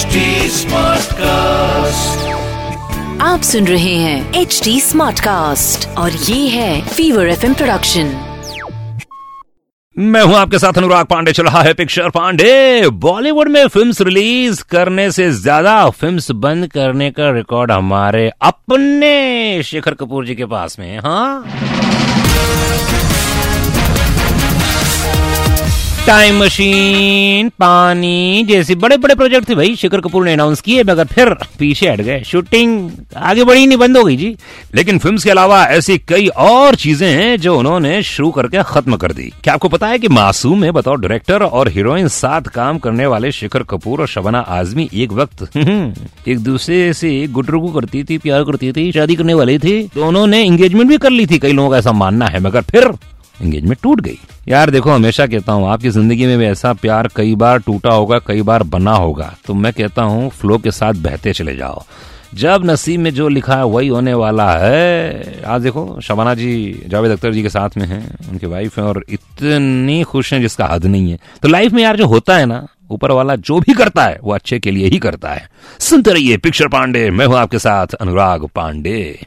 HD Smartcast. आप सुन रहे हैं एच डी स्मार्ट कास्ट और ये है फीवर एफ़ प्रोडक्शन मैं हूँ आपके साथ अनुराग पांडे चल रहा है पिक्चर पांडे। बॉलीवुड में फिल्म्स रिलीज़ करने से ज़्यादा फिल्म्स बंद करने का रिकॉर्ड हमारे अपने शेखर कपूर जी के पास में है, टाइम मशीन पानी जैसे बड़े बड़े प्रोजेक्ट थे भाई, शेखर कपूर ने अनाउंस किए, मगर फिर पीछे हट गए। शूटिंग आगे बढ़ी नहीं, बंद हो गई जी। लेकिन फिल्म्स के अलावा ऐसी कई और चीज़ें हैं जो उन्होंने शुरू करके खत्म कर दी। क्या आपको पता है कि मासूम में बताओ डायरेक्टर और हीरोइन साथ काम करने वाले शेखर कपूर और शबना आजमी एक वक्त? एक दूसरे से गुटरुगु करती थी, प्यार करती थी, शादी करने वाले थे। तो उन्होंने एंगेजमेंट भी कर ली थी, कई लोगों का ऐसा मानना है, मगर फिर एंगेजमेंट टूट गई। यार देखो, हमेशा कहता हूँ, आपकी ज़िंदगी में भी ऐसा प्यार कई बार टूटा होगा, कई बार बना होगा। तो मैं कहता हूँ फ्लो के साथ बहते चले जाओ। जब नसीब में जो लिखा है, वही होने वाला है। आज देखो, शबाना जी, जावेद अख्तर जी के साथ में हैं, उनकी वाइफ हैं, और इतनी खुश हैं जिसका हद नहीं है। तो लाइफ में यार जो होता है ना, ऊपर वाला जो भी करता है, वो अच्छे के लिए ही करता है। सुनते रहिए पिक्चर पांडे, मैं हूँ आपके साथ अनुराग पांडे।